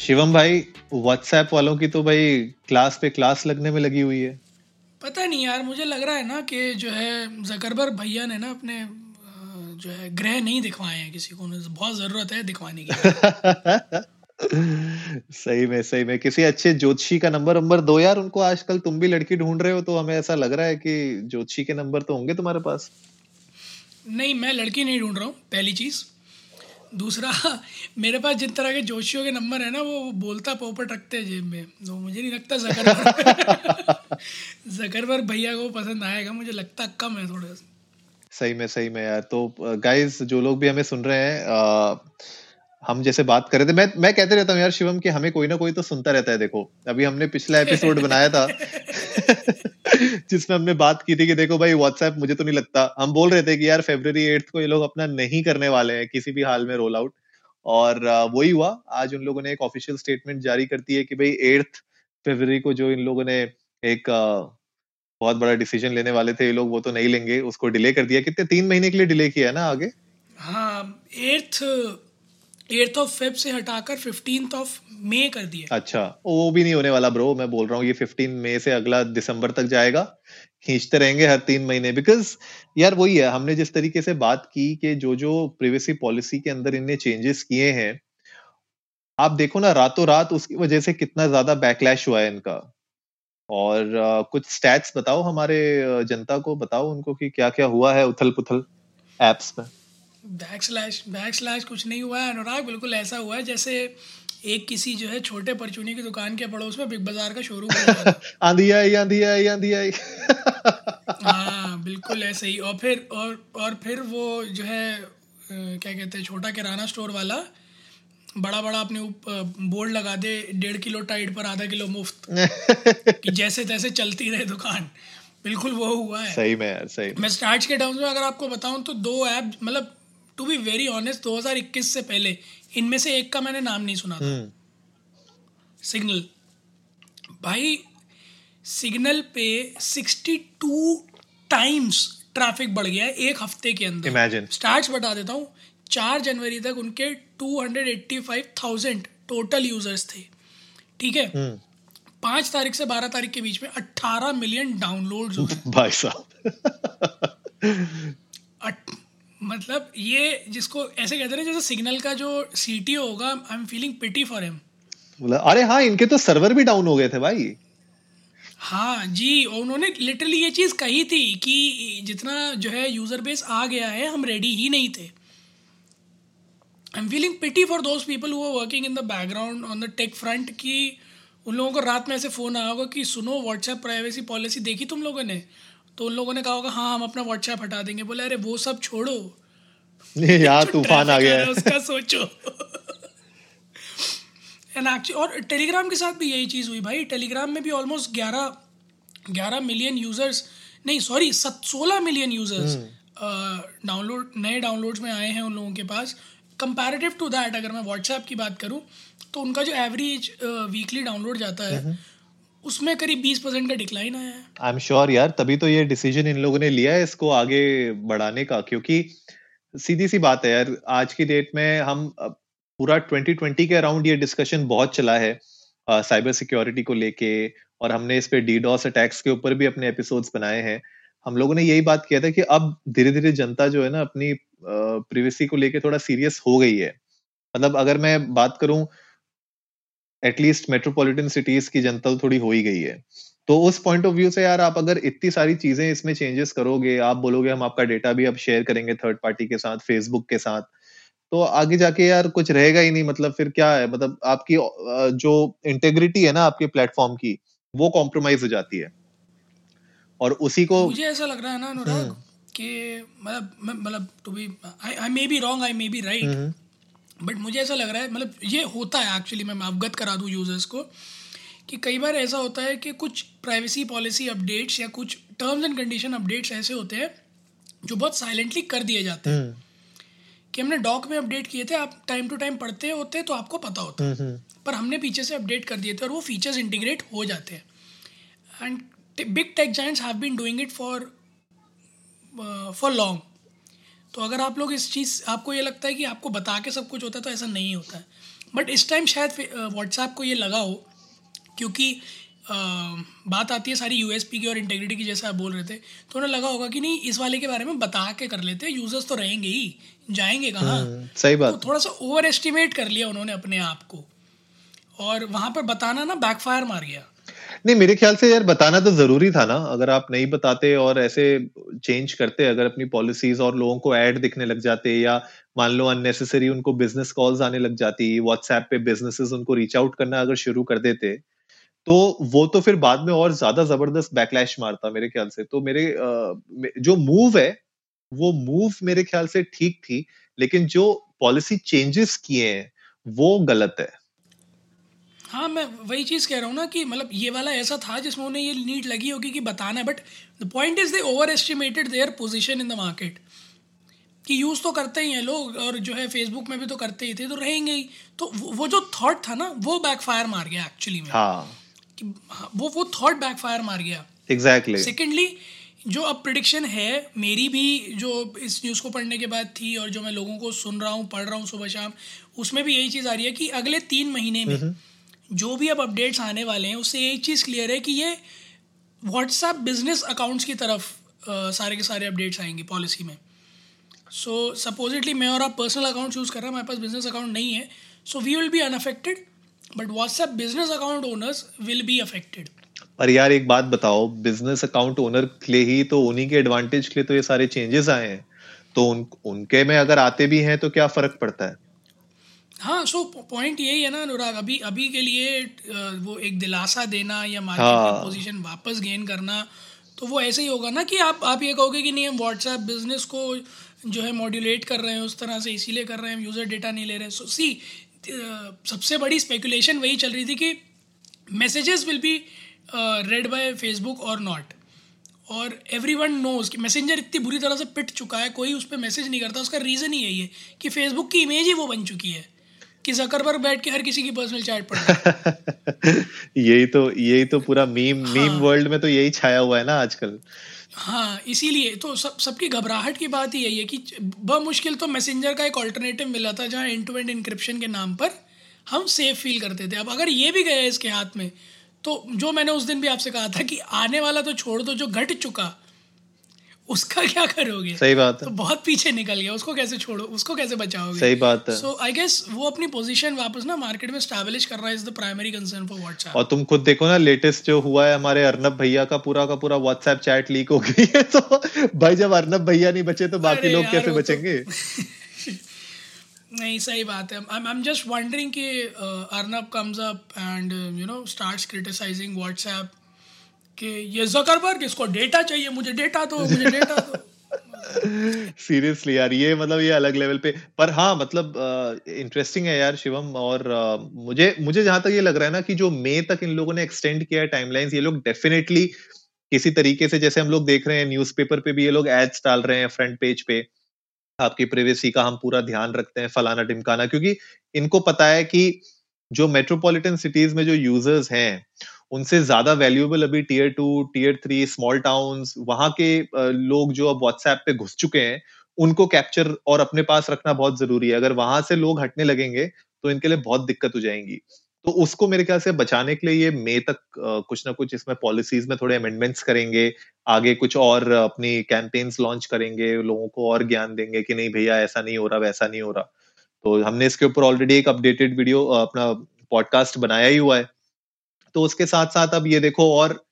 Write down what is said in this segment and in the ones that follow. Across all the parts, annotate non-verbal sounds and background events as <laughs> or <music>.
शिवम भाई व्हाट्सएप वालों की तो भाई क्लास पे क्लास लगने में लगी हुई है। पता नहीं यार मुझे लग रहा है ना कि जो है जकरबर भैया ने ना अपने जो है ग्रह नहीं दिखवाए हैं किसी को बहुत ज़रूरत है दिखवाने की। <laughs> सही में सही में। किसी अच्छे ज्योतिषी का नंबर नंबर दो यार उनको आजकल तुम भी लड़की ढूंढ रहे हो तो हमें ऐसा लग रहा है कि ज्योतिषी के नंबर तो होंगे तुम्हारे पास। नहीं मैं लड़की नहीं ढूंढ रहा हूँ पहली चीज़। दूसरा <laughs> मेरे पास जिन तरह के जोशियों के नंबर है ना वो बोलता पोपट रखते हैं जेब में। तो मुझे नहीं लगता जकरबर <laughs> जकरबर भैया को पसंद आएगा मुझे लगता कम है थोड़ा सा। सही में सही में यार। तो गाइस जो लोग भी हमें सुन रहे हैं अ, हम जैसे बात कर रहे थे मैं मैं कहते रहता हूँ यार शिवम कि हमें कोई ना कोई तो सुनता रहता है देखो। अभी हमने पिछला <laughs> एपिसोड बनाया था। जिसमें हमने बात की थी कि देखो भाई व्हाट्सएप मुझे तो नहीं लगता। हम बोल रहे थे कि यार फेब्रवरी एट्थ को ये लोग अपना नहीं करने वाले हैं, किसी भी हाल में रोल आउट और वही हुआ। आज उन लोगों ने एक ऑफिशियल स्टेटमेंट जारी कर दी है कि भाई एट्थ फरवरी को जो इन लोगों ने एक बहुत बड़ा डिसीज़न लेने वाले थे, ये लोग वो तो नहीं लेंगे, उसको डिले कर दिया। कितने, तीन महीने के लिए डिले किया है ना आगे? हाँ एट्थ एट्थ ऑफ़ फेब से हटाकर फिफ्टीन ऑफ़ मई कर दिया अच्छा वो भी नहीं होने वाला ब्रो मैं बोल रहा हूँ ये 15 मई से अगला दिसंबर तक जाएगा। खींचते रहेंगे हर तीन महीने बिकॉज़ यार वही है हमने जिस तरीके से बात की कि जो जो प्रिवेसी पॉलिसी के अंदर इनने चेंजेस किए हैं आप देखो ना रातों रात उसकी वजह से कितना ज़्यादा बैकलैश हुआ है इनका। और अ, कुछ स्टैट्स बताओ हमारे जनता को बताओ उनको कि क्या क्या हुआ है उथल पुथल एप्स में बैक स्लैश बैक स्लैश कुछ नहीं हुआ है अनुराग बिल्कुल ऐसा हुआ है जैसे एक किसी जो है छोटे परचूनी की दुकान के पड़ोस में बिग बाज़ार का शोरूम। <laughs> आंधी आई आंधी आई आंधी आई। <laughs> हाँ बिल्कुल ऐसे ही। और फिर और और फिर वो जो है क्या कहते हैं छोटा किराना स्टोर वाला बड़ा बड़ा अपने ऊपर बोर्ड लगा दे डेढ़ किलो टाइट पर आधा किलो मुफ़्त। <laughs> कि जैसे तैसे चलती रहे दुकान। बिल्कुल वो हुआ है। सही में यार सही में। मैं स्टार्ट के टर्म्स में अगर आपको बताऊँ तो दो ऐप मतलब टू बी वेरी ऑनेस्ट 2021 से पहले इनमें से एक का मैंने नाम नहीं सुना था। हम्म। सिग्नल। भाई सिग्नल पे 62 टाइम्स ट्रैफ़िक बढ़ गया है एक हफ़्ते के अंदर। Imagine. स्टार्ट्स बता देता हूँ चार जनवरी तक उनके 285,000 टोटल यूज़र्स थे। ठीक है? हम्म। पाँच तारीख से बारह तारीख के बीच में 18 मिलियन डाउनलोड्स हुए। <laughs> भाई साहब। मतलब ये जिसको ऐसे कहते हैं जैसे सिग्नल का जो सीटी होगा I am feeling pity for him अरे हाँ इनके तो सर्वर भी डाउन हो गए थे भाई. हाँ जी और उन्होंने लिटरली ये चीज़ कही थी कि जितना जो है यूज़र बेस आ गया है हम रेडी ही नहीं थे। I am feeling pity for those people who working in the background on the tech front कि उन लोगों को रात में ऐसे फ़ोन आया होगा कि सुनो व्हाट्सएप प्राइवेसी पॉलिसी देखी तुम लोगों ने? तो उन लोगों ने कहा होगा हाँ हम अपना व्हाट्सएप हटा देंगे। बोले अरे वो सब छोड़ो। <laughs> जो तूफ़ान आ गया है उसका सोचो। <laughs> एंड एक्चुअली और टेलीग्राम के साथ भी यही चीज़ हुई भाई। टेलीग्राम में भी ऑलमोस्ट ग्यारह ग्यारह मिलियन यूज़र्स नहीं सॉरी सोलह मिलियन यूज़र्स डाउनलोड नए डाउनलोड्स में आए हैं उन लोगों के पास। कंपैरेटिव टू दैट अगर मैं व्हाट्सएप की बात करूँ तो उनका जो एवरेज वीकली डाउनलोड जाता है उसमें करीब बीस परसेंट का डिक्लाइन आया है। आई एम श्योर यार, तभी तो ये डिसीज़न इन लोगों ने लिया है इसको आगे बढ़ाने का, क्योंकि सीधी सी बात है यार, आज की डेट में हम पूरा 2020 के अराउंड ये डिस्कशन बहुत चला है साइबर सिक्योरिटी को लेके, और हमने इस पे डीडॉस अटैक्स के ऊपर भी अपने एपिसोड्स बनाए हैं। हम लोगों ने यही बात किया था कि अब धीरे धीरे जनता जो है ना, अपनी प्रिवेसी को लेके थोड़ा सीरियस हो गई है। मतलब अगर मैं बात करूँ एटलीस्ट मेट्रोपॉलिटन सिटीज़ की जनता थोड़ी हो ही गई है। तो उस पॉइंट ऑफ़ व्यू से यार आप अगर इतनी सारी चीज़ें इसमें चेंजेस करोगे आप बोलोगे हम आपका डेटा भी अब शेयर करेंगे थर्ड पार्टी के साथ फेसबुक के साथ तो आगे जाके यार कुछ रहेगा ही नहीं मतलब फिर क्या है? मतलब आपकी जो इंटेग्रिटी है ना आपके प्लेटफॉर्म की वो कॉम्प्रोमाइज हो जाती है। और उसी को मुझे ऐसा लग रहा है ना अनुराग कि मतलब मतलब to be I I may be wrong I may be right hmm, but मुझे ऐसा लग रहा है मतलब ये होता है एक्चुअली मैं अवगत करा दूँ यूज़र्स को कि कई बार ऐसा होता है कि कुछ प्राइवेसी पॉलिसी अपडेट्स या कुछ टर्म्स एंड कंडीशन अपडेट्स ऐसे होते हैं जो बहुत साइलेंटली कर दिए जाते हैं। कि हमने डॉक में अपडेट किए थे आप टाइम टू टाइम पढ़ते होते तो आपको पता होता है। पर हमने पीछे से अपडेट कर दिए थे और वो फीचर्स इंटीग्रेट हो जाते हैं। And big tech giants have been doing it for for long तो अगर आप लोग इस चीज़ आपको ये लगता है कि आपको बता के सब कुछ होता है तो ऐसा नहीं होता है। बट इस टाइम शायद व्हाट्सएप को ये लगा हो क्योंकि बात आती है सारी यूएसपी की और इंटेग्रिटी की जैसे आप बोल रहे थे तो उन्हें लगा होगा कि नहीं इस वाले के बारे में बता के कर लेते यूज़र्स तो रहेंगे ही जाएँगे कहाँ? हम्म, सही बात। तो थोड़ा सा ओवर एस्टिमेट कर लिया उन्होंने अपने आप को। और वहाँ पर बताना ना बैकफायर मार गया। नहीं, मेरे ख्याल से यार बताना तो ज़रूरी था ना। अगर आप नहीं बताते और ऐसे चेंज करते, अगर अपनी पॉलिसीज़ और लोगों को ऐड दिखने लग जाते या मान लो अननेसेसरी उनको बिज़नेस कॉल्स आने लग जाती व्हाट्सएप पे बिजनेसेस उनको रीच आउट करना अगर शुरू कर देते तो वो तो फिर बाद में और ज़्यादा ज़बरदस्त बैकलैश मारता मेरे ख्याल से। तो मेरे जो मूव है, वो मूव मेरे ख्याल से ठीक थी, लेकिन जो पॉलिसी चेंजेस किए हैं, वो गलत है। हाँ मैं वही चीज़ कह रहा हूँ ना कि मतलब ये वाला ऐसा था जिसमें उन्हें ये नीड लगी होगी कि बताना है but the point is they overestimated their position in the market कि यूज़ तो करते ही हैं लोग और जो है फेसबुक में भी तो करते ही थे तो रहेंगे ही। तो वो जो थॉट था ना वो बैकफायर मार गया एक्चुअली में। हाँ। कि हाँ, वो वो थॉट बैकफायर मार गया। एग्जैक्टली सेकेंडली जो अब प्रिडिक्शन है मेरी भी जो इस न्यूज़ को पढ़ने के बाद थी और जो मैं लोगों को सुन रहा हूँ पढ़ रहा हूँ सुबह शाम उसमें भी यही चीज़ आ रही है कि अगले तीन महीने में जो भी अब अपडेट्स आने वाले हैं उससे एक चीज़ क्लियर है कि ये व्हाट्सएप बिज़नेस अकाउंट्स की तरफ़ आ, सारे के सारे अपडेट्स आएँगे पॉलिसी में। सो so, सपोजिटली मैं और आप पर्सनल अकाउंट चूज़ कर रहे हैं हमारे पास बिज़नेस अकाउंट नहीं है। So we will be unaffected but WhatsApp business account owners will be affected पर यार एक बात बताओ बिज़नेस अकाउंट ओनर के लिए ही तो उन्हीं के एडवांटेज के लिए तो ये सारे चेंजेस आए हैं। तो उन उनके में अगर आते भी हैं तो क्या फ़र्क पड़ता है? हाँ सो पॉइंट यही है ना अनुराग अभी अभी के लिए वो एक दिलासा देना या मार्केट हाँ. पोजीशन वापस गेन करना तो वो ऐसे ही होगा ना कि आप आप ये कहोगे कि नहीं हम व्हाट्सएप बिज़नेस को जो है मॉड्यूलेट कर रहे हैं उस तरह से इसीलिए कर रहे हैं हम यूज़र डेटा नहीं ले रहे हैं। सो सी सबसे बड़ी स्पेकुलेशन वही चल रही थी कि messages will be read by Facebook और नॉट और एवरी वन नोज़ कि मैसेंजर इतनी बुरी तरह से पिट चुका है कोई उस पर मैसेज नहीं करता उसका रीज़न ही यही है कि फेसबुक की इमेज ही वो बन चुकी है। कि जकरबर्ग बैठ के हर किसी की पर्सनल चैट पढ़ <laughs> यही तो यही तो पूरा मीम हाँ, मीम वर्ल्ड में तो यही छाया हुआ है ना आजकल। हाँ इसीलिए तो सब सबकी घबराहट की बात ही यही है कि बहुत मुश्किल तो मैसेंजर का एक ऑल्टरनेटिव मिला था जहाँ एंड टू एंड इंक्रिप्शन के नाम पर हम सेफ़ फील करते थे। अब अगर ये भी गया इसके हाथ में तो जो मैंने उस दिन भी आपसे कहा था कि आने वाला तो छोड़ दो जो घट चुका उसका क्या करोगे? सही बात है। तो बहुत पीछे निकल गया उसको कैसे छोड़ो उसको कैसे बचाओगे? सही बात है। सो आई गेस वो अपनी पोजीशन वापस ना मार्केट में स्टैब्लिश कर रहा है is the primary concern for WhatsApp और तुम खुद देखो ना लेटेस्ट जो हुआ है हमारे अर्नब भैया का पूरा का पूरा व्हाट्सएप चैट लीक हो गई है तो भाई जब अर्नब भैया नहीं बचे तो बाकी लोग कैसे तो बचेंगे? <laughs> नहीं सही बात है। आई एम जस्ट वंडरिंग कि Arnab comes up and you know starts criticising WhatsApp कि ये जकरबर्ग इसको डेटा चाहिए मुझे डेटा दो मुझे डेटा दो। <laughs> सीरियसली यार ये मतलब ये अलग लेवल पे पर हाँ मतलब इंटरेस्टिंग है यार शिवम और uh, मुझे मुझे जहाँ तक ये लग रहा है ना कि जो मई तक इन लोगों ने एक्सटेंड किया है टाइमलाइंस ये लोग डेफिनेटली किसी तरीके से जैसे हम लोग देख रहे हैं न्यूज़पेपर पे भी ये लोग एड्स डाल रहे हैं फ्रंट पेज पे आपकी प्रिवेसी का हम पूरा ध्यान रखते हैं फलाना टिमकाना क्योंकि इनको पता है कि जो मेट्रोपॉलिटन सिटीज़ में जो यूज़र्स हैं उनसे ज़्यादा वैल्यूएबल अभी tier two tier three small towns वहाँ के लोग जो अब व्हाट्सएप पे घुस चुके हैं, उनको कैप्चर और अपने पास रखना बहुत ज़रूरी है। अगर वहाँ से लोग हटने लगेंगे तो इनके लिए बहुत दिक्कत हो जाएँगी। तो उसको मेरे ख्याल से बचाने के लिए ये मई तक कुछ ना कुछ इसमें पॉलिसीज़ में थोड़े अमेंडमेंट्स करेंगे, आगे कुछ और अपनी कैंपेन्स लॉन्च करेंगे, लोगों को और ज्ञान देंगे कि नहीं भैया ऐसा नहीं हो रहा, वैसा नहीं हो रहा। तो हमने इसके ऊपर ऑलरेडी एक अपडेटेड वीडियो अपना पॉडकास्ट बनाया ही हुआ है। तो उसके साथ साथ अब ये देखो और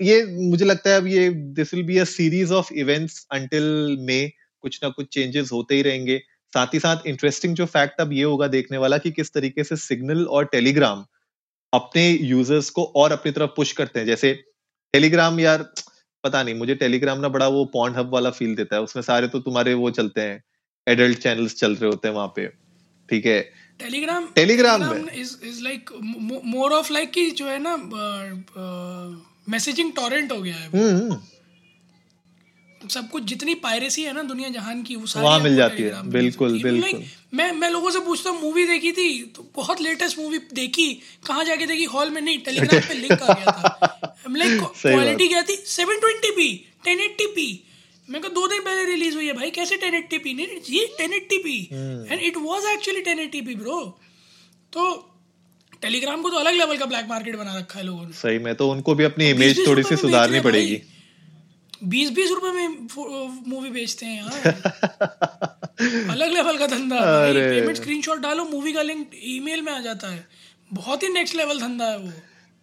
ये मुझे लगता है अब ये this will be a series of events until may कुछ ना कुछ चेंजेस होते ही रहेंगे। साथ ही साथ इंटरेस्टिंग जो फैक्ट अब ये होगा देखने वाला कि किस तरीके से सिग्नल और टेलीग्राम अपने यूज़र्स को और अपनी तरफ़ पुश करते हैं। जैसे टेलीग्राम यार, पता नहीं, मुझे टेलीग्राम ना बड़ा वो पॉन्ड हब वाला फील देता है। उसमें सारे तो तुम्हारे वो चलते हैं एडल्ट चैनल्स चल रहे होते हैं वहाँ पे, ठीक है? टेलीग्राम टेलीग्राम में? Is is like more of like कि जो है ना मैसेजिंग टॉरेंट हो गया है। हम्म हम्म, सब कुछ जितनी पायरेसी है ना दुनिया जहान की वो वहाँ मिल जाती है, बिल्कुल। बिल्कुल। मैं मैं लोगों से पूछता हूँ मूवी देखी थी? तो बहुत लेटेस्ट मूवी देखी। कहाँ जाके देखी? हॉल में नहीं टेलीग्राम पे लिंक आ गया था। <laughs> लाइक क्वालिटी क्या थी? 720p 1080p मैं कहा दो दिन पहले रिलीज़ हुई है भाई कैसे 1080p नहीं जी 1080p hmm. And it was actually 1080p bro तो टेलीग्राम को तो अलग लेवल का ब्लैक मार्केट बना रखा है लोगों ने। सही में तो उनको भी अपनी इमेज थोड़ी सी सुधारनी पड़ेगी। बीस बीस रुपए में मूवी बेचते हैं यार। <laughs> अलग लेवल का धंधा पेमेंट स्क्रीनशॉट डालो मूवी का लिंक ईमेल में आ जाता है। बहुत ही नेक्स्ट लेवल धंधा है वो।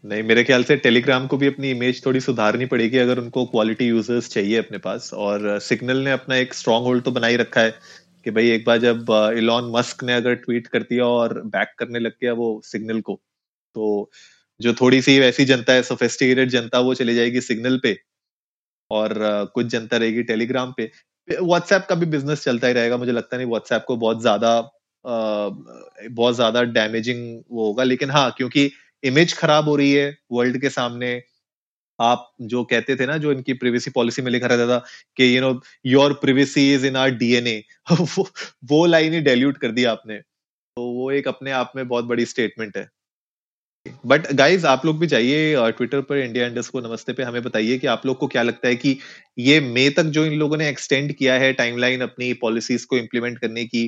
नहीं, मेरे ख्याल से टेलीग्राम को भी अपनी इमेज थोड़ी सुधारनी पड़ेगी अगर उनको क्वालिटी यूज़र्स चाहिए अपने पास। और सिग्नल ने अपना एक स्ट्रॉन्ग होल्ड तो बना ही रखा है कि भाई एक बार जब इलॉन मस्क ने अगर ट्वीट कर दिया और बैक करने लग गया वो सिग्नल को तो जो थोड़ी सी वैसी जनता है सोफेस्टिकेटेड जनता, वो चली जाएगी सिग्नल पे और कुछ जनता रहेगी टेलीग्राम पे। व्हाट्सएप का भी बिज़नेस चलता ही रहेगा, मुझे लगता नहीं व्हाट्सएप को बहुत ज़्यादा बहुत ज़्यादा डैमेजिंग वो होगा, लेकिन हाँ क्योंकि इमेज खराब हो रही है वर्ल्ड के सामने। आप जो कहते थे ना, जो इनकी प्रिवेसी पॉलिसी में लिखा रहता था कि you know your privacy is in our DNA वो वो लाइन ही डेल्यूट कर दी आपने। तो वो एक अपने आप में बहुत बड़ी स्टेटमेंट है। बट गाइज़ आप लोग भी जाइए ट्विटर पर इंडिया इंडस को नमस्ते पे, हमें बताइए कि आप लोग को क्या लगता है कि ये मई तक जो इन लोगों ने एक्सटेंड किया है टाइमलाइन अपनी पॉलिसीज़ को इम्प्लीमेंट करने की,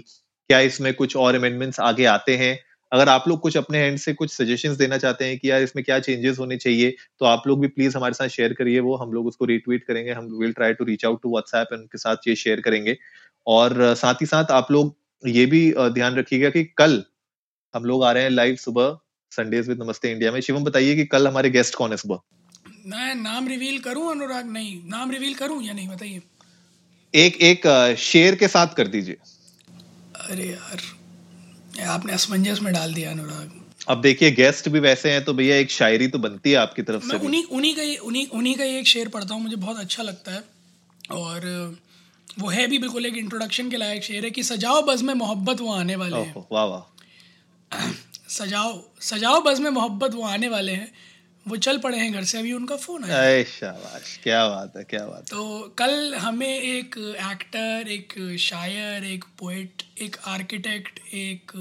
क्या इसमें कुछ और अमेंडमेंट्स आगे आते हैं? अगर आप लोग कुछ अपने हैंड से कुछ सजेशंस देना चाहते हैं कि यार इसमें क्या चेंजेस होने चाहिए तो आप लोग भी प्लीज़ हमारे साथ शेयर करिए वो हम लोग उसको रीट्वीट करेंगे हम will try to reach out to WhatsApp उनके साथ ये शेयर करेंगे। और साथ ही साथ आप लोग ये भी ध्यान रखिएगा कि कल हम लोग आ रहे हैं लाइव सुबह संडेज विद नमस्ते इंडिया में। शिवम बताइए कि कल हमारे गेस्ट कौन है सुबह? मैं नाम रिवील करूँ अनुराग? नहीं। नाम रिवील करूँ या नहीं बताइए। एक एक शेर के साथ कर दीजिए। अरे यार। आपने असमंजस में डाल दिया अनुराग। अब देखिए गेस्ट भी वैसे हैं तो भैया एक शायरी तो बनती है आपकी तरफ़ से उन्हीं उन्हीं का उन्हीं उन्हीं का एक शेर पढ़ता हूँ मुझे बहुत अच्छा लगता है। और वो है भी बिल्कुल एक इंट्रोडक्शन के लायक शेर है कि सजाओ बज़ में मोहब्बत वो आने वाले हैं। वाह वाह। सजाओ सजाओ बज़ में मोहब्बत वो आने वाले हैं। वो चल पड़े हैं घर से अभी उनका फ़ोन आया। शाबाश क्या बात है क्या बात है। तो कल हमें एक एक्टर एक शायर एक पोइट एक आर्किटेक्ट एक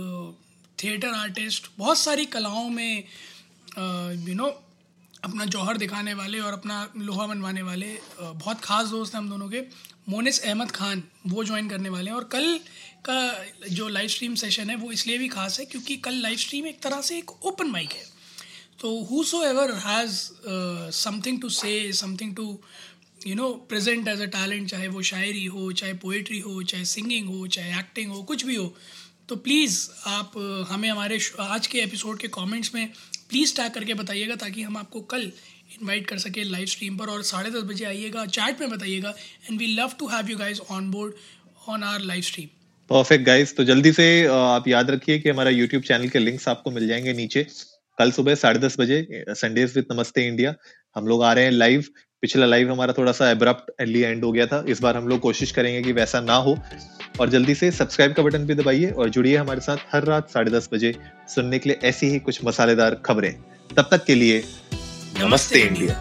थिएटर आर्टिस्ट बहुत सारी कलाओं में यू नो अपना जौहर दिखाने वाले और अपना लोहा मनवाने वाले बहुत ख़ास दोस्त हैं हम दोनों के मोनिस अहमद खान वो ज्वाइन करने वाले हैं। और कल का जो लाइव स्ट्रीम सेशन है वो इसलिए भी खास है क्योंकि कल लाइव स्ट्रीम एक तरह से एक ओपन माइक है। तो whoever has something to say something to you know present as a talent चाहे वो शायरी हो चाहे पोइट्री हो चाहे सिंगिंग हो चाहे एक्टिंग हो कुछ भी हो तो प्लीज़ आप uh, हमें हमारे आज के एपिसोड के कमेंट्स में प्लीज़ टैग करके बताइएगा ताकि हम आपको कल इनवाइट कर सकें लाइव स्ट्रीम पर और साढ़े दस बजे आइएगा चैट में बताइएगा and we love to have you guys on board on our live stream perfect guys तो जल्दी से आप याद रखिए कि हमारा यूट्यूब चैनल के लिंक्स आपको मिल जाएँगे नीचे। कल सुबह साढ़े दस बजे संडेज विद नमस्ते इंडिया हम लोग आ रहे हैं लाइव पिछला लाइव हमारा थोड़ा सा एब्रप्ट अर्ली एंड हो गया था। इस बार हम लोग कोशिश करेंगे कि वैसा ना हो। और जल्दी से सब्सक्राइब का बटन भी दबाइए और जुड़िए हमारे साथ हर रात साढ़े दस बजे सुनने के लिए ऐसी ही कुछ मसालेदार खबरें। तब तक के लिए नमस्ते इंडिया